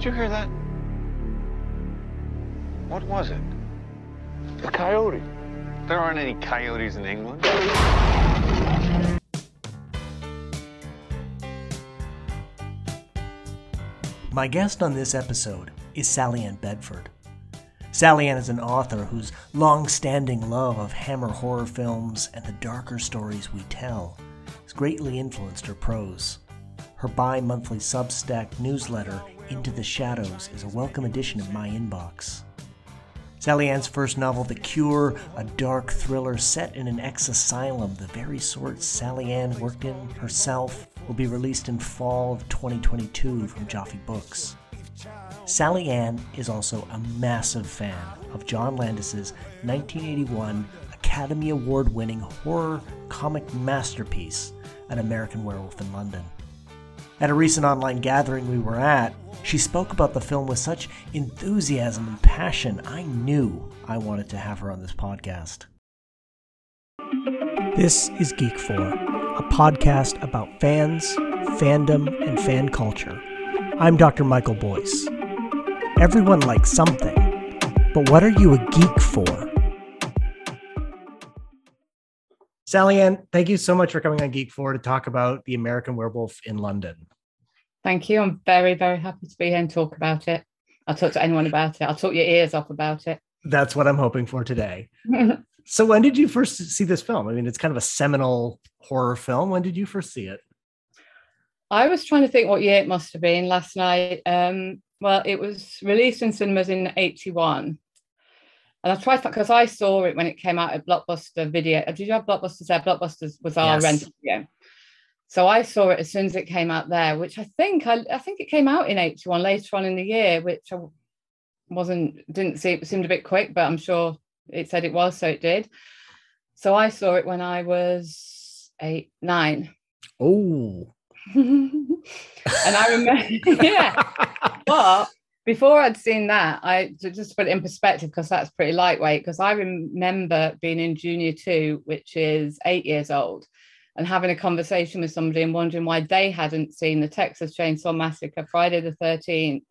Did you hear that? What was it? A coyote. There aren't any coyotes in England. My guest on this episode is Sally Ann Bedford. Sally Ann is an author whose long standing love of Hammer horror films and the darker stories we tell has greatly influenced her prose. Her bi monthly Substack newsletter, Into the Shadows, is a welcome addition of my inbox. Sally Ann's first novel, The Cure, a dark thriller set in an ex asylum, the very sort Sally Ann worked in herself, will be released in fall of 2022 from Joffe Books. Sally Ann is also a massive fan of John Landis's 1981 Academy Award winning horror comic masterpiece, An American Werewolf in London. At a recent online gathering we were at, she spoke about the film with such enthusiasm and passion, I knew I wanted to have her on this podcast. This is Geek 4, a podcast about fans, fandom, and fan culture. I'm Dr. Michael Boyce. Everyone likes something, but what are you a geek for? Sally Ann, thank you so much for coming on Geek 4 to talk about the American Werewolf in London. Thank you. I'm very, very happy to be here and talk about it. I'll talk to anyone about it. I'll talk your ears off about it. That's what I'm hoping for today. so, when did you first see this film? I mean, it's kind of a seminal horror film. When did you first see it? I was trying to think what year it must have been last night. Um, well, it was released in cinemas in 81. And I tried because I saw it when it came out at Blockbuster Video. Uh, did you have Blockbusters there? Blockbusters was our yes. rental video. So I saw it as soon as it came out there, which I think I, I think it came out in 81 later on in the year, which I wasn't didn't see it seemed a bit quick, but I'm sure it said it was, so it did. So I saw it when I was eight, nine. Oh. and I remember, yeah. But before I'd seen that, I just put it in perspective because that's pretty lightweight. Because I remember being in junior two, which is eight years old, and having a conversation with somebody and wondering why they hadn't seen the Texas Chainsaw Massacre, Friday the 13th,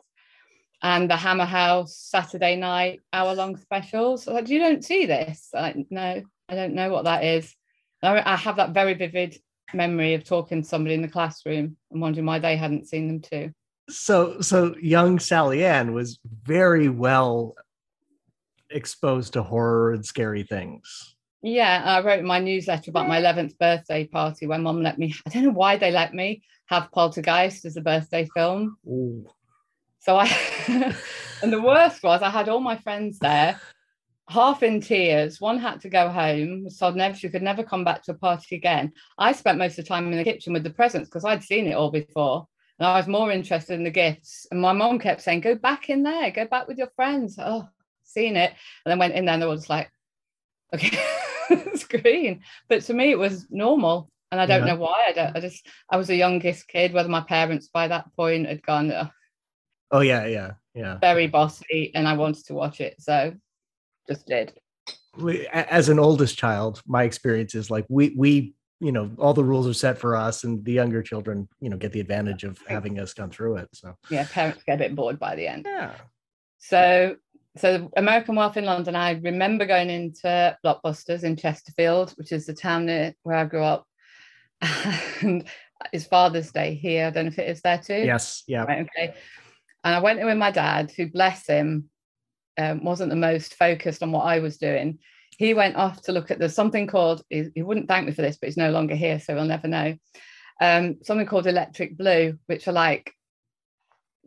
and the Hammer House Saturday night hour long specials. Like, you don't see this? Like, no, I don't know what that is. I have that very vivid memory of talking to somebody in the classroom and wondering why they hadn't seen them too. So, so young Sally Ann was very well exposed to horror and scary things. Yeah, I wrote my newsletter about my 11th birthday party when mom let me, I don't know why they let me have Poltergeist as a birthday film. Ooh. So I, and the worst was I had all my friends there, half in tears. One had to go home, so never, she could never come back to a party again. I spent most of the time in the kitchen with the presents because I'd seen it all before. And I was more interested in the gifts. And my mom kept saying, go back in there, go back with your friends. Oh, seen it. And then went in there and they were just like, okay. it's green. But to me, it was normal. And I don't yeah. know why. I don't. I just. I was the youngest kid. Whether my parents by that point had gone. Oh, oh yeah, yeah, yeah. Very bossy, and I wanted to watch it, so just did. As an oldest child, my experience is like we we you know all the rules are set for us, and the younger children you know get the advantage of having us gone through it. So yeah, parents get a bit bored by the end. Yeah. So so American Werewolf in London, I remember going into Blockbusters in Chesterfield, which is the town where I grew up. and it's Father's Day here. I don't know if it is there too. Yes. Yeah. Right, okay. And I went in with my dad, who bless him, um, wasn't the most focused on what I was doing. He went off to look at there's something called he, he wouldn't thank me for this, but he's no longer here, so he'll never know. Um, something called Electric Blue, which are like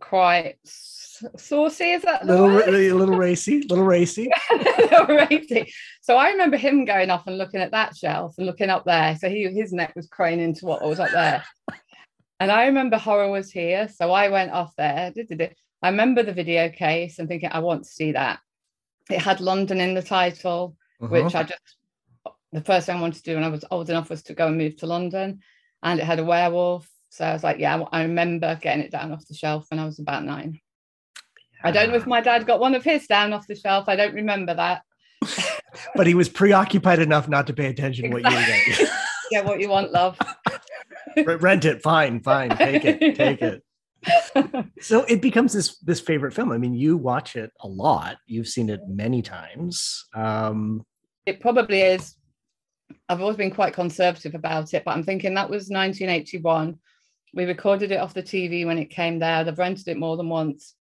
quite saucy. Is that little a little racy, little racy, little racy? So I remember him going off and looking at that shelf and looking up there. So he his neck was craning into what was up there. and I remember horror was here, so I went off there. I remember the video case and thinking, I want to see that. It had London in the title, uh-huh. which I just the first thing I wanted to do when I was old enough was to go and move to London, and it had a werewolf. So I was like, yeah, I remember getting it down off the shelf when I was about nine. I don't know if my dad got one of his down off the shelf. I don't remember that. but he was preoccupied enough not to pay attention to what you were getting. Get what you want, love. Rent it, fine, fine, take it, take it. so it becomes this this favorite film. I mean, you watch it a lot. You've seen it many times. Um, it probably is. I've always been quite conservative about it, but I'm thinking that was 1981. We recorded it off the TV when it came there. I've rented it more than once.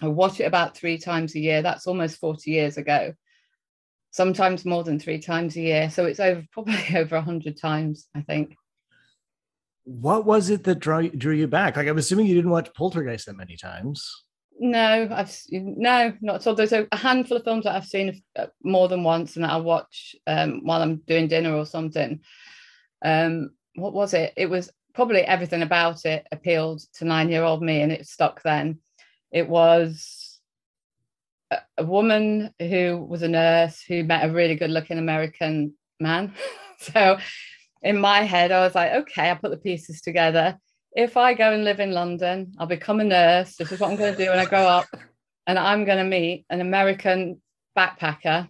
I watch it about three times a year. That's almost 40 years ago. Sometimes more than three times a year. So it's over probably over 100 times, I think. What was it that drew, drew you back? Like, I'm assuming you didn't watch Poltergeist that many times. No, I've no, not at all. There's a, handful of films that I've seen uh, more than once, and that I watch um, while I'm doing dinner or something. Um, what was it? It was probably everything about it appealed to nine-year-old me, and it stuck then. It was a, a woman who was a nurse who met a really good-looking American man. so, in my head, I was like, okay, I put the pieces together if I go and live in London, I'll become a nurse. This is what I'm going to do when I grow up. And I'm going to meet an American backpacker.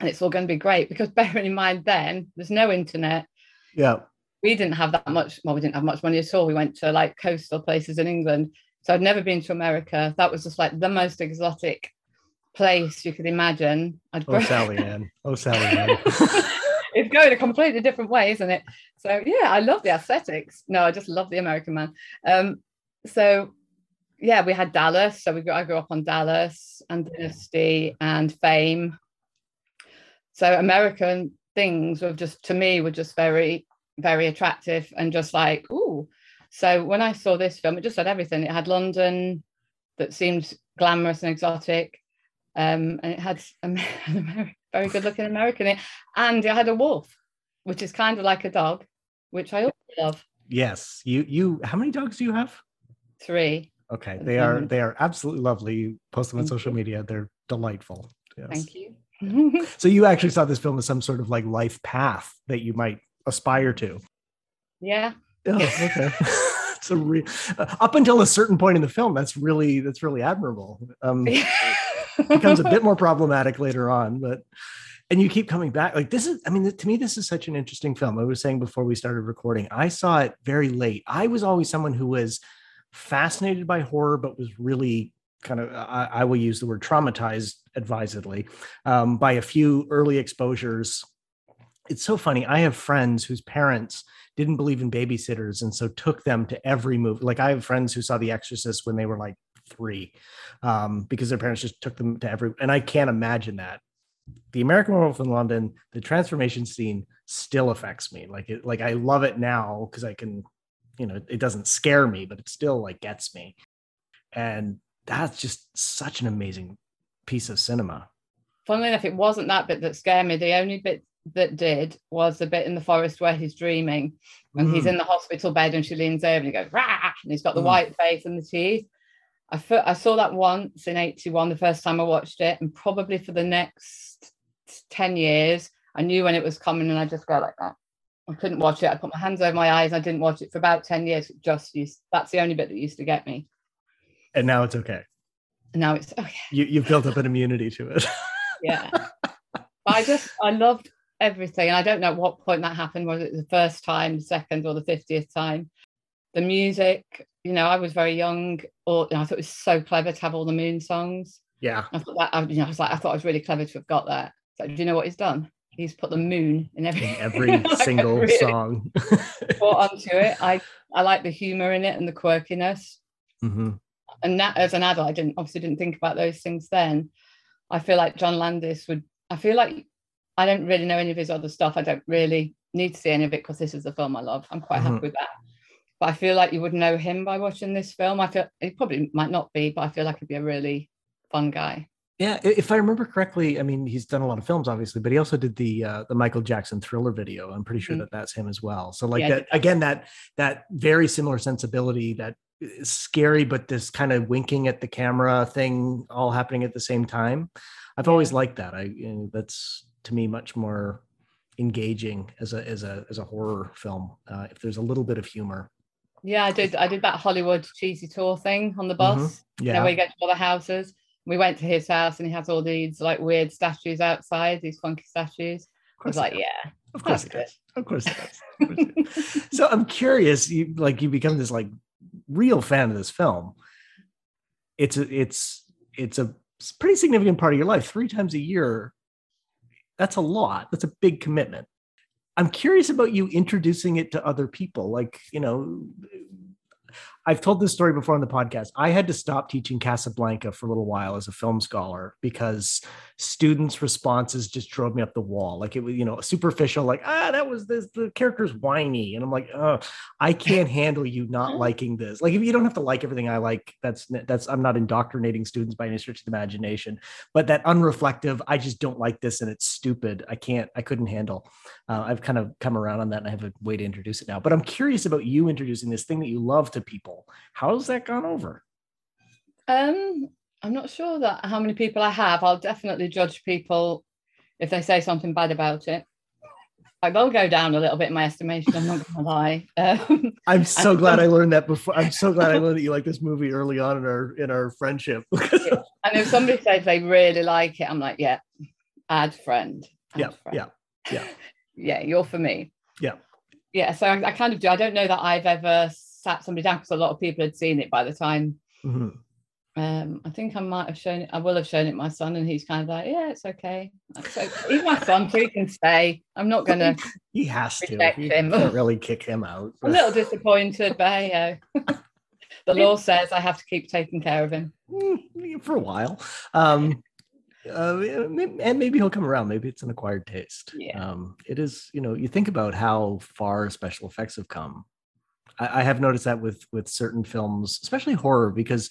And it's all going to be great because bearing in mind then, there's no internet. Yeah. We didn't have that much. Well, we didn't have much money at all. We went to like coastal places in England. So I'd never been to America. That was just like the most exotic place you could imagine. I'd oh, Sally Ann. Oh, Sally Ann. it's going a completely different way, isn't it? So yeah, I love the aesthetics. No, I just love the American man. Um, so yeah, we had Dallas. So we grew, I grew up on Dallas and Dynasty and Fame. So American things were just to me were just very, very attractive and just like, ooh. So when I saw this film, it just had everything. It had London that seemed glamorous and exotic. Um, and it had a very good looking American. And I had a wolf, which is kind of like a dog, which I also love. Yes. You you how many dogs do you have? Three. Okay. They are they are absolutely lovely. You post them on social media. They're delightful. Yes. Thank you. so you actually saw this film as some sort of like life path that you might aspire to. Yeah. Oh, okay. it's a re- uh, up until a certain point in the film, that's really that's really admirable. Um, becomes a bit more problematic later on, but and you keep coming back. Like this is, I mean, to me, this is such an interesting film. I was saying before we started recording, I saw it very late. I was always someone who was fascinated by horror, but was really kind of I, I will use the word traumatized advisedly um, by a few early exposures. It's so funny. I have friends whose parents didn't believe in babysitters and so took them to every movie. Like I have friends who saw The Exorcist when they were like three um, because their parents just took them to every. And I can't imagine that. The American Werewolf in London, the transformation scene still affects me. Like it, like I love it now because I can, you know, it doesn't scare me, but it still like gets me. And that's just such an amazing piece of cinema. Funnily enough, it wasn't that bit that scared me. The only bit that did was the bit in the forest where he's dreaming and mm. he's in the hospital bed and she leans over and he goes, Rah! and he's got the mm. white face and the teeth. I, f- I saw that once in 81, the first time I watched it, and probably for the next 10 years, I knew when it was coming and I just go like that. I couldn't watch it. I put my hands over my eyes. I didn't watch it for about 10 years. Just used, that's the only bit that used to get me. And now it's okay. And now it's oh, okay. You, you've built up an immunity to it. yeah. But I just, I loved everything. And I don't know what point that happened. Was it the first time, the second, or the 50th time? The music, you know, I was very young, or you know, I thought it was so clever to have all the moon songs. Yeah. I thought that I, you know, I was like, I thought it was really clever to have got that. So do you know what he's done? He's put the moon in every, in every like single really song. brought onto it. I I like the humor in it and the quirkiness. Mm-hmm. And that as an adult, I didn't obviously didn't think about those things then. I feel like John Landis would. I feel like I don't really know any of his other stuff. I don't really need to see any of it because this is the film I love. I'm quite mm-hmm. happy with that but I feel like you would know him by watching this film. I feel it probably might not be, but I feel like he'd be a really fun guy. Yeah, if I remember correctly, I mean he's done a lot of films, obviously, but he also did the uh, the Michael Jackson Thriller video. I'm pretty sure mm-hmm. that that's him as well. So like yeah, that again, that that very similar sensibility, that scary but this kind of winking at the camera thing, all happening at the same time. I've always liked that. I you know, that's to me much more engaging as a as a as a horror film. Uh, if there's a little bit of humor. Yeah, I did. I did that Hollywood cheesy tour thing on the bus. Mm-hmm. Yeah, you know, where you get to all the houses. We went to his house and he has all these like weird statues outside, these funky statues. I was like, yeah, of course it does. Of course it does. so I'm curious. You like you become this like real fan of this film. It's a it's it's a pretty significant part of your life. Three times a year, that's a lot. That's a big commitment. I'm curious about you introducing it to other people. Like, you know, I've told this story before on the podcast. I had to stop teaching Casablanca for a little while as a film scholar because students' responses just drove me up the wall. Like it was, you know, superficial, like, ah, that was this, the character's whiny. And I'm like, oh, I can't handle you not liking this. Like, if you don't have to like everything I like, that's, that's, I'm not indoctrinating students by any stretch of the imagination, but that unreflective, I just don't like this and it's stupid. I can't, I couldn't handle. Uh, I've kind of come around on that and I have a way to introduce it now. But I'm curious about you introducing this thing that you love to people. How's that gone over? Um, I'm not sure that how many people I have. I'll definitely judge people if they say something bad about it. I will go down a little bit in my estimation. I'm not gonna lie. Um, I'm so glad I learned that before. I'm so glad I learned that you like this movie early on in our in our friendship. and if somebody says they really like it, I'm like, yeah, add friend. Add yeah, friend. yeah, yeah, yeah. You're for me. Yeah, yeah. So I, I, kind of do. I don't know that I've ever sat somebody down because a lot of people had seen it by the time. Mm-hmm. Um, I think I might have shown it. I will have shown it my son, and he's kind of like, "Yeah, it's okay." He's my son, so he can stay. I'm not gonna. he has to. You him. can't really kick him out. A little disappointed, but hey, the law says I have to keep taking care of him. Mm, for a while. Um, uh, and maybe he'll come around. Maybe it's an acquired taste. Yeah. Um, it is. You know, you think about how far special effects have come. I, I have noticed that with with certain films, especially horror, because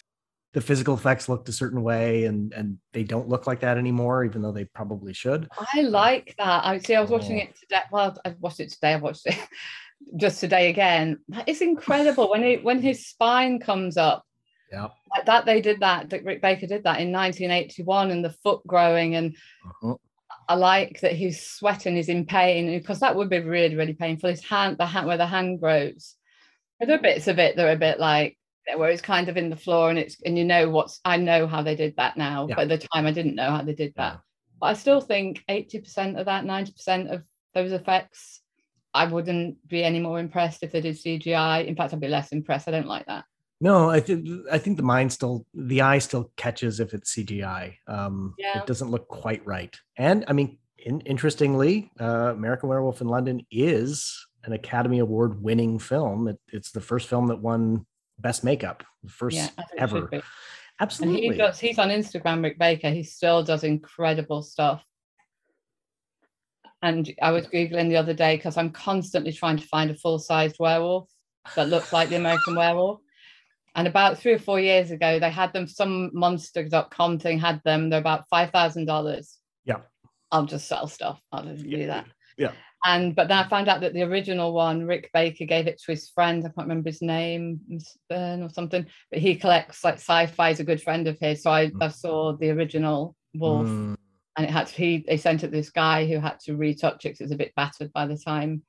the physical effects looked a certain way and and they don't look like that anymore even though they probably should I like that. I see. I was watching it today. Well, I've watched it today. I watched it just today again. That is incredible when it when his spine comes up. yeah Like that, they did that. that Rick Baker did that in 1981, and the foot growing. And Uh-huh. I like that he's sweating, he's in pain because that would be really, really painful. His hand, the hand where the hand grows. There are bits of it that are a bit like where it's kind of in the floor and it's and you know what's I know how they did that now, Yeah. but at the time I didn't know how they did that. Yeah. But I still think 80% of that, 90% of those effects, I wouldn't be any more impressed if they did CGI. In fact, I'd be less impressed. I don't like that. no i think i think the mind still the eye still catches if it's cgi um Yeah. it doesn't look quite right and i mean in, interestingly uh american werewolf in london is an academy award winning film it, it's the first film that won best makeup first yeah, I think it ever be. And absolutely he does, he's on Instagram, Rick Baker. He still does incredible stuff. And I was Googling the other day because I'm constantly trying to find a full sized werewolf that looks like the American werewolf. And about three or four years ago, they had them, some monster.com thing had them. They're about $5,000. Yeah. I'll just sell stuff. I'll just do that. yeah. And but then I found out that the original one, Rick Baker gave it to his friend. I can't remember his name. Byrne or something. But he collects like sci-fi. Is a good friend of his. So I, I saw the original wolf, Mm, and it had to. He they sent it to this guy who had to retouch it. 'cause it was a bit battered by the time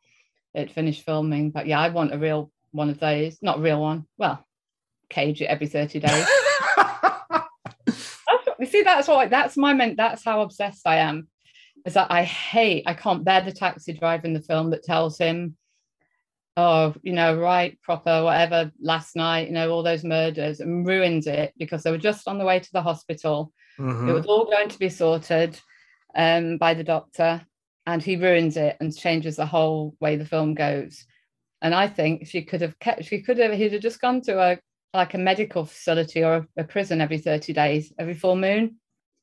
it finished filming. But yeah, I want a real one of those. Not a real one. Well, cage it every thirty days. You see, that's what that's my meant. That's how obsessed I am. Is that I hate, I can't bear the taxi driver in the film that tells him, oh, you know, right, proper, whatever, last night, you know, all those murders and ruins it because they were just on the way to the hospital. mhm. It was all going to be sorted um, by the doctor, and he ruins it and changes the whole way the film goes. And I think she could have kept, she could have, he'd have just gone to a like a medical facility or a, a prison every 30 days, every full moon.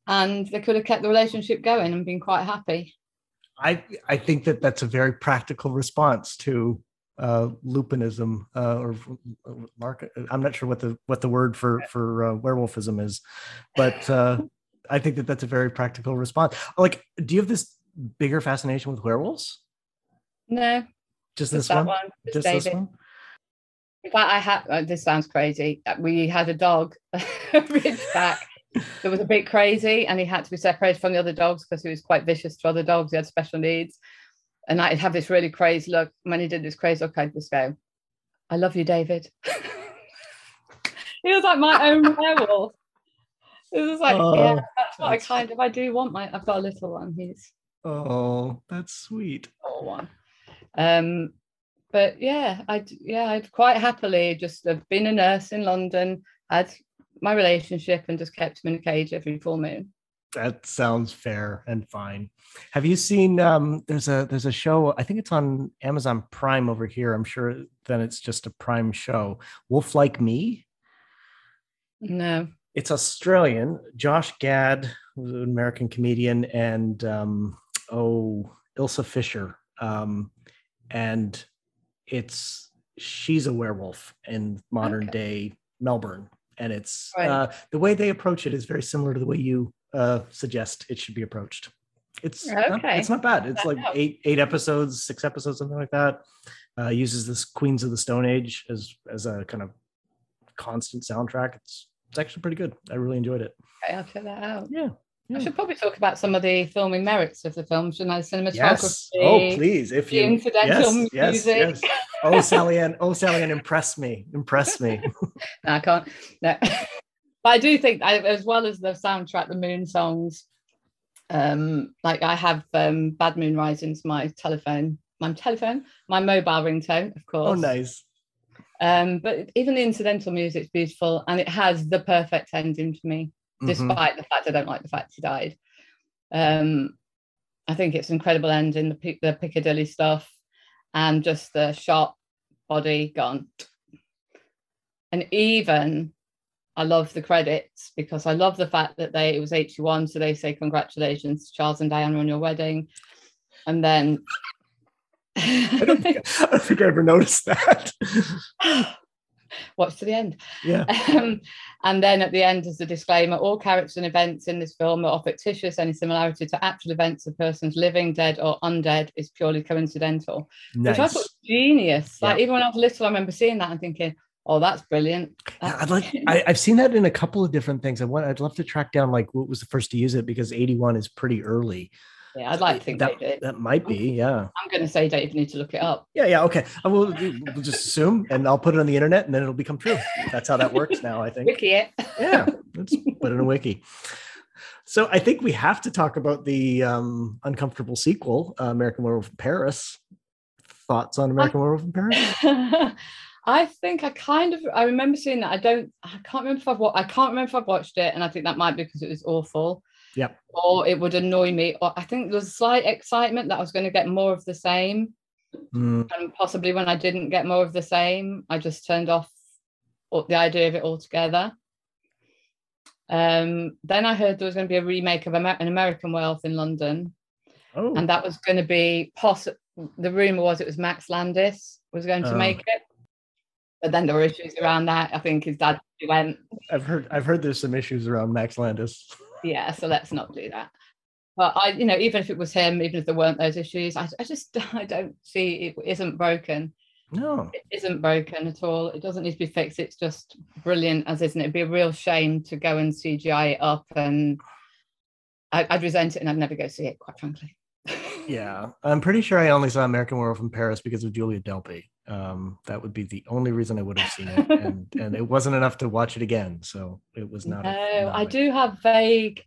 And they could have kept the relationship going and been quite happy. I I think that that's a very practical response to uh, lupinism uh, or market. I'm not sure what the what the word for for uh, werewolfism is, but uh, I think that that's a very practical response. Like, do you have this bigger fascination with werewolves? No, Just just this one? one. Just, Just this one? In fact, I had uh, this sounds crazy. We had a dog, Ridgeback, that was a bit crazy, and he had to be separated from the other dogs because he was quite vicious to other dogs. He had special needs, and I'd have this really crazy look. When he did this crazy look, I'd just go, "I love you, David." he was like my own werewolf. It was like, Oh, yeah, that's what I that's- kind of. I do want my. I've got a little one. He's Oh, that's sweet. little one. Um, but yeah, I'd yeah, I'd quite happily just have been a nurse in London, had my relationship, and just kept him in a cage every full moon. That sounds fair and fine. Have you seen? Um, there's a there's a show. I think it's on Amazon Prime over here. I'm sure then it's just a Prime show. Wolf Like Me. No. It's Australian. Josh Gad, an American comedian, and um, oh, Isla Fisher. Um, and it's she's a werewolf in modern Okay. day Melbourne, and it's Right. uh, the way they approach it is very similar to the way you uh, suggest it should be approached. It's not, it's not bad. It's That like helps. eight eight episodes, six episodes, something like that. Uh, uses this Queens of the Stone Age as as a kind of constant soundtrack. It's it's actually pretty good. I really enjoyed it. Okay, I'll check that out. Yeah. I should probably talk about some of the filming merits of the film, shouldn't I? Cinematography. Yes. Oh, please. If the you incidental yes, yes, music. yes. Oh, Sally Ann. Oh, Sally Ann, impress me. Impress me. No, I can't. No. but I do think, I, as well as the soundtrack, the moon songs, um, like I have um, Bad Moon Rising's my telephone, my telephone, my mobile ringtone, of course. Oh, nice. Um, but even the incidental music's beautiful and it has the perfect ending for me, Mhm. despite the fact I don't like the fact he died. Um, I think it's an incredible ending, the, the Piccadilly stuff and just the shot body gone. And even I love the credits because I love the fact that they it was 81, so they say congratulations, Charles and Diana on your wedding. And then I don't think I don't think I ever noticed that. watch to the end. yeah. Um, and then at the end, as the disclaimer, all characters and events in this film are fictitious. Any similarity to actual events of persons living, dead, or undead is purely coincidental, Nice. which I thought was genius. Like even when I was little, I remember seeing that and thinking, "Oh, that's brilliant." That's I'd like. I, I've seen that in a couple of different things. I want. I'd love to track down like what was the first to use it because eighty-one is pretty early. Yeah, I'd like to think that they did. that might be. Yeah. I'm going to say, don't even need to look it up. Yeah. Yeah. Okay. I will. We'll just assume, and I'll put it on the internet, and then it'll become true. That's how that works now. I think. Wiki it. yeah let's put it in a wiki so i think we have to talk about the um uncomfortable sequel uh, american werewolf in paris thoughts on american werewolf in paris I think I kind of I remember seeing that. I don't I can't remember if I've I can't remember if I've watched it, and I think that might be because it was awful. Yeah. Or it would annoy me. Or I think there was slight excitement that I was going to get more of the same. Mm, And possibly when I didn't get more of the same, I just turned off the idea of it altogether. Um, then I heard there was going to be a remake of Amer- an American Werewolf in London, oh and that was going to be possible. The rumor was it was Max Landis was going to Oh. make it, but then there were issues around that. I think his dad went, i've heard i've heard there's some issues around max landis yeah, so let's not do that. But I, you know, even if it was him, even if there weren't those issues, I, I just I don't see it isn't broken. no It isn't broken at all. It doesn't need to be fixed. It's just brilliant as isn't it? It'd be a real shame to go and CGI it up and I, I'd resent it and I'd never go see it, quite frankly. yeah i'm pretty sure i only saw american werewolf in paris because of julie delpy um that would be the only reason i would have seen it and and it wasn't enough to watch it again so it was not No, a, not I do have vague,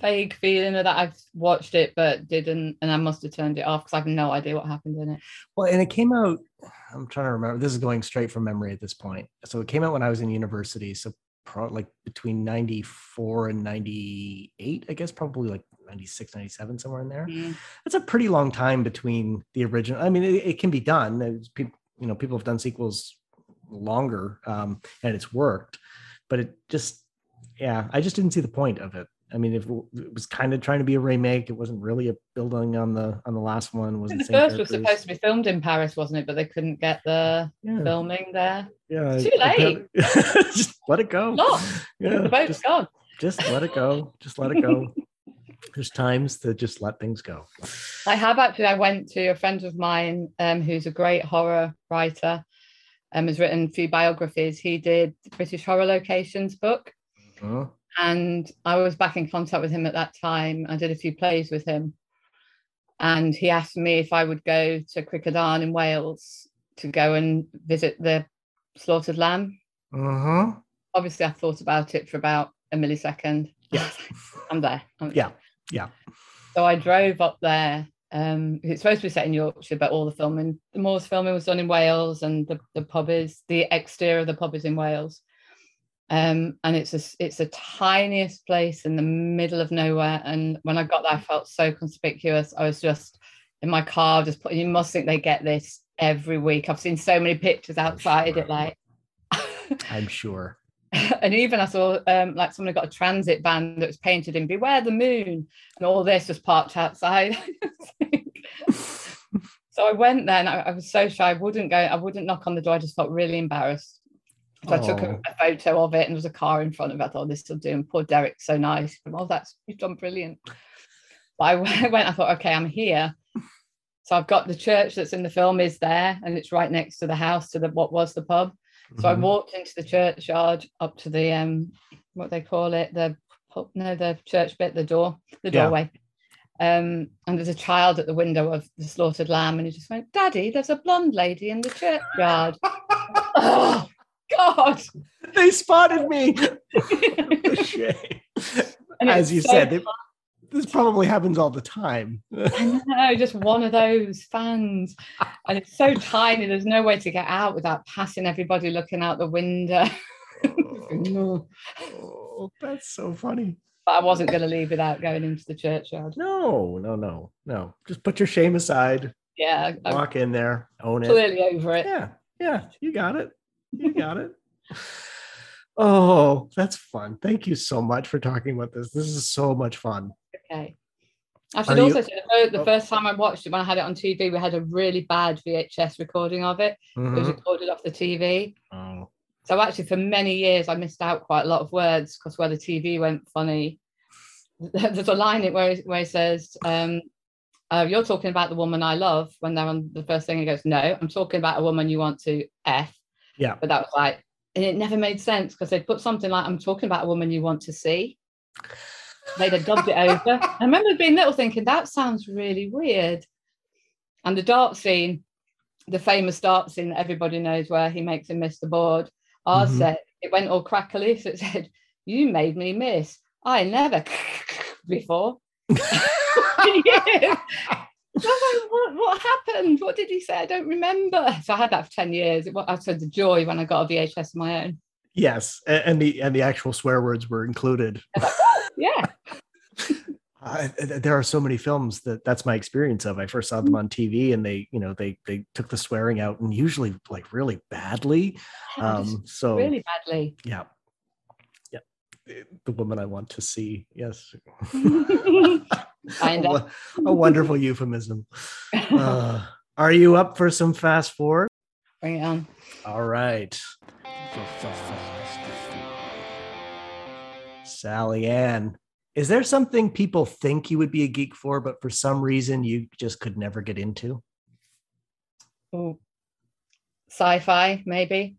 vague feeling that I've watched it but didn't, and I must have turned it off because I have no idea what happened in it. Well, and it came out. I'm trying to remember. This is going straight from memory at this point. So it came out when I was in university. So pro- like between 94 and 98, I guess probably like 96, 97, somewhere in there. Mm. That's a pretty long time between the original. I mean, it, it can be done. There's people, you know, people have done sequels longer, um, and it's worked. But it just, yeah, I just didn't see the point of it. I mean, if it was kind of trying to be a remake, it wasn't really a building on the on the last one. Wasn't the the first was supposed to be filmed in Paris, wasn't it? But they couldn't get the yeah. filming there. Yeah, Too I- I late. just let it go. Not. Yeah, the boat's just, gone. just let it go. Just let it go. There's times to just let things go. I have actually. I went to a friend of mine um, who's a great horror writer. Um, has written a few biographies. He did the British Horror Locations book, Huh? and I was back in contact with him at that time. I did a few plays with him, and he asked me if I would go to Crickadarn in Wales to go and visit the slaughtered lamb. Uh-huh. Obviously, I thought about it for about a millisecond. Yeah. I'm there. I'm Yeah, yeah. So I drove up there Um, it's supposed to be set in Yorkshire, but all the filming, the Moors filming was done in Wales, and the, the pub is the exterior of the pub is in Wales. Um, and it's a it's a tiniest place in the middle of nowhere. And when I got there, I felt so conspicuous. I was just in my car, just putting. You must think they get this every week. I've seen so many pictures outside it, like. I'm sure. and even I saw um, like someone got a transit van that was painted in "Beware the Moon," and all this was parked outside. so I went there, and I, I, was so shy. I wouldn't go. I wouldn't knock on the door. I just felt really embarrassed. So I took a, a, photo of it, and there was a car in front of it. I thought, "This will do." And poor Derek's so nice. Oh, that's you've done brilliant. But I went. I thought, okay, I'm here. So I've got the church that's in the film is there, and it's right next to the house to the what was the pub. So mm-hmm. I walked into the churchyard up to the um what they call it, the no, the church bit, the door, the doorway. Yeah. Um, and there's a child at the window of the slaughtered lamb, and he just went, Daddy, there's a blonde lady in the churchyard. oh God. They spotted me. As you so said, they, this probably happens all the time. I know, just one of those fans. And it's so tiny, there's no way to get out without passing everybody looking out the window. oh, oh, that's so funny. But I wasn't going to leave without going into the churchyard. No, no, no, no. Just put your shame aside. Yeah. Walk I'm in there, own it. Clearly over it. Yeah. Yeah. You got it. You got it. Oh, that's fun. Thank you so much for talking about this. This is so much fun. Okay. I should Are also you... say the, oh. first time I watched it when I had it on TV, we had a really bad VHS recording of it. Mm-hmm. It was mm-hmm. recorded off the TV. Oh. So actually, for many years, I missed out quite a lot of words because where the TV went funny, there's a line it where where he says, um, uh, "You're talking about the woman I love." When they're on the first thing, he goes, "No, I'm talking about a woman you want to f." Yeah. But that was like, and it never made sense because they'd put something like, "I'm talking about a woman you want to see." they'd have dubbed it over. I remember being little thinking, that sounds really weird. And the dart scene, the famous dart scene that everybody knows where he makes him miss the board, ours mm-hmm. said, it went all crackly. So it said, You made me miss. I never before. Like, what, what happened? What did he say? I don't remember. So I had that for 10 years. It, I said the joy when I got a VHS of my own. Yes. And the and the actual swear words were included yeah. Uh, there are so many films that that's my experience of. I first saw them on TV, and they, you know, they they took the swearing out, and usually like really badly. Um, so really badly. Yeah, yeah. The woman I want to see. Yes. a, a, wonderful euphemism. Uh, are you up for some fast forward? Bring it on. All right. Sally Ann, is there something people think you would be a geek for, but for some reason you just could never get into? Oh, sci-fi, maybe.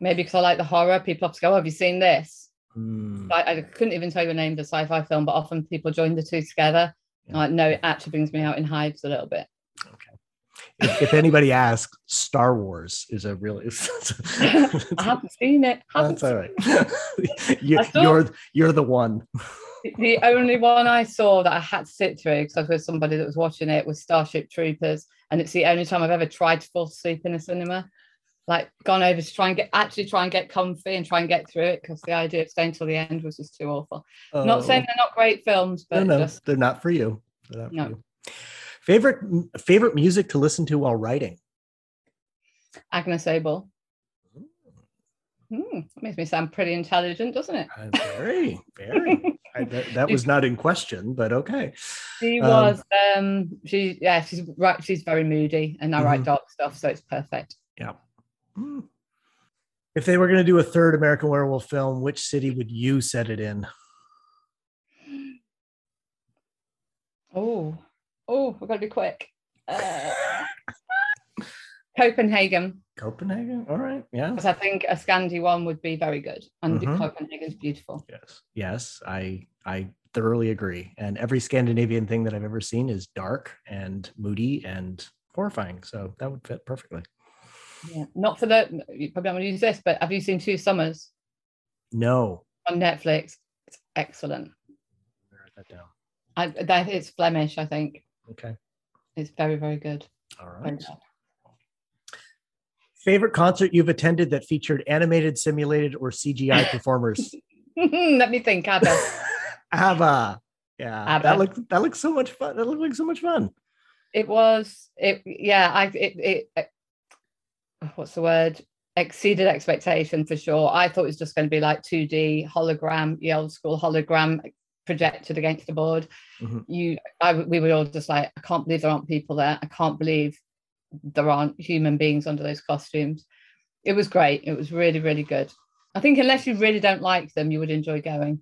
Maybe because I like the horror. People have to go, oh, have you seen this? Mm. I, I, couldn't even tell you a name of a sci-fi film, but often people join the two together. Yeah. Like, no, it actually brings me out in hives a little bit. Okay if, if, anybody asks, Star Wars is a really. I haven't seen it. Haven't that's all right. you, you're you're the one. the only one I saw that I had to sit through because I was somebody that was watching it was Starship Troopers, and it's the only time I've ever tried to fall asleep in a cinema. Like gone over to try and get actually try and get comfy and try and get through it because the idea of staying till the end was just too awful. Oh. Not saying they're not great films, but no, no, just, they're not for you. Not no. You. Favorite favorite music to listen to while writing? Agnes Obel. Mm, makes me sound pretty intelligent, doesn't it? Uh, very, very. I, that, that was not in question, but okay. She um, was. Um, she yeah, she's right. She's very moody, and I mm-hmm. write dark stuff, so it's perfect. Yeah. Mm. If they were going to do a third American Werewolf film, which city would you set it in? Oh, Oh, we've got to be quick. Uh, Copenhagen. Copenhagen. All right. Yeah. Because I think a Scandi one would be very good, and mm-hmm. Copenhagen's beautiful. Yes. Yes. I I thoroughly agree. And every Scandinavian thing that I've ever seen is dark and moody and horrifying. So that would fit perfectly. Yeah. Not for the you probably don't want to use this, but have you seen Two Summers? No. On Netflix. It's excellent. Write that down. I, that it's Flemish, I think. Okay. It's very, very good. All right. Good. Favorite concert you've attended that featured animated, simulated, or CGI performers? Let me think, Ada. ABBA. Yeah, that looked that looks so much fun. That looked like so much fun. it was it yeah i it, it it what's the word exceeded expectation for sure i thought it was just going to be like 2d hologram the old school hologram projected against the board Mhm. you i we were all just like i can't believe there aren't people there i can't believe there aren't human beings under those costumes it was great it was really really good i think unless you really don't like them you would enjoy going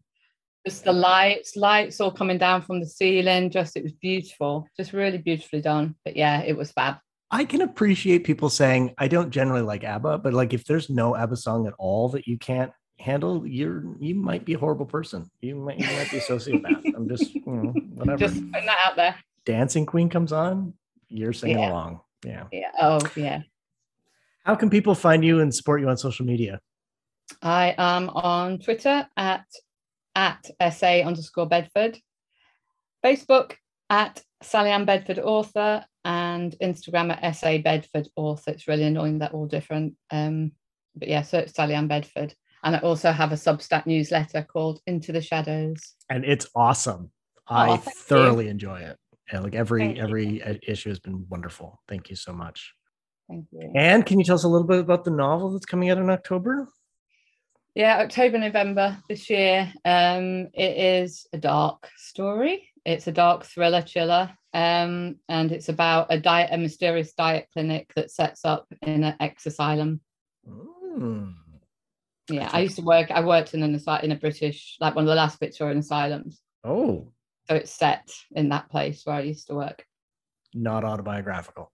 just the lights, lights all coming down from the ceiling. Just it was beautiful, just really beautifully done. But yeah, it was fab. I can appreciate people saying I don't generally like ABBA, but like if there's no ABBA song at all that you can't handle, you're you might be a horrible person. You might you might be a sociopath. I'm just you know, whatever. Just putting that out there. Dancing Queen comes on, you're singing Yeah. along. Yeah. Yeah. Oh yeah. How can people find you and support you on social media? I am on Twitter at at sa underscore Bedford, Facebook at Sally Ann Bedford author, and Instagram at sa Bedford author. It's really annoying they're all different. Um, but yeah, search Sally Ann Bedford. And I also have a Substack newsletter called Into the Shadows. And it's awesome. Oh, I thank you. thoroughly enjoy it. And like every Thank every uh, issue has been wonderful. Thank you so much. Thank you. And can you tell us a little bit about the novel that's coming out in October? Yeah, October, November this year. Um, it is a dark story. It's a dark thriller chiller. Um, and it's about a diet, a mysterious diet clinic that sets up in an ex asylum. Mm. Yeah, I used to work, I worked in an asylum in a British, like one of the last Victorian asylums. Oh, So it's set in that place where I used to work. not autobiographical.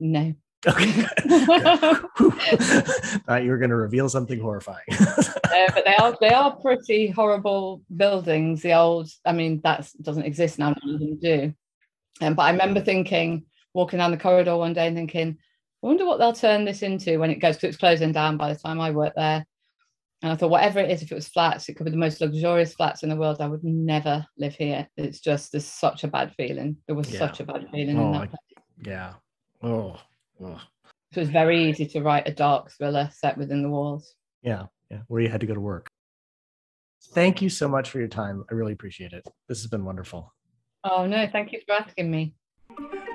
No. Okay. Thought you were going to reveal something horrifying. But they are they are pretty horrible buildings. The old, I mean, that doesn't exist now. None of them do. Um, but I remember thinking, walking down the corridor one day and thinking, I wonder what they'll turn this into when it goes because it's closing down by the time I worked there. And I thought, whatever it is, if it was flats, it could be the most luxurious flats in the world. I would never live here. It's just there's such a bad feeling. There was Yeah. such a bad feeling in Oh, that. I- place. yeah. Oh, oh. So it was very easy to write a dark thriller set within the walls. yeah. Yeah. Where you had to go to work. Thank you so much for your time. I really appreciate it. This has been wonderful. Oh no, thank you for asking me.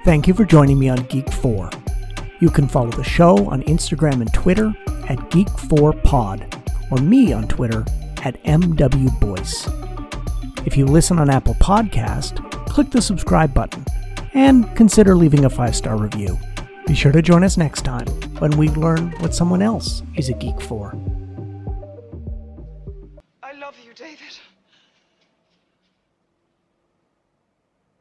Thank you for joining me on Geek4. You can follow the show on Instagram and Twitter at Geek4Pod or me on Twitter at MWBoyce. If you listen on Apple Podcast, click the subscribe button and consider leaving a five-star review. Be sure to join us next time when we learn what someone else is a geek for.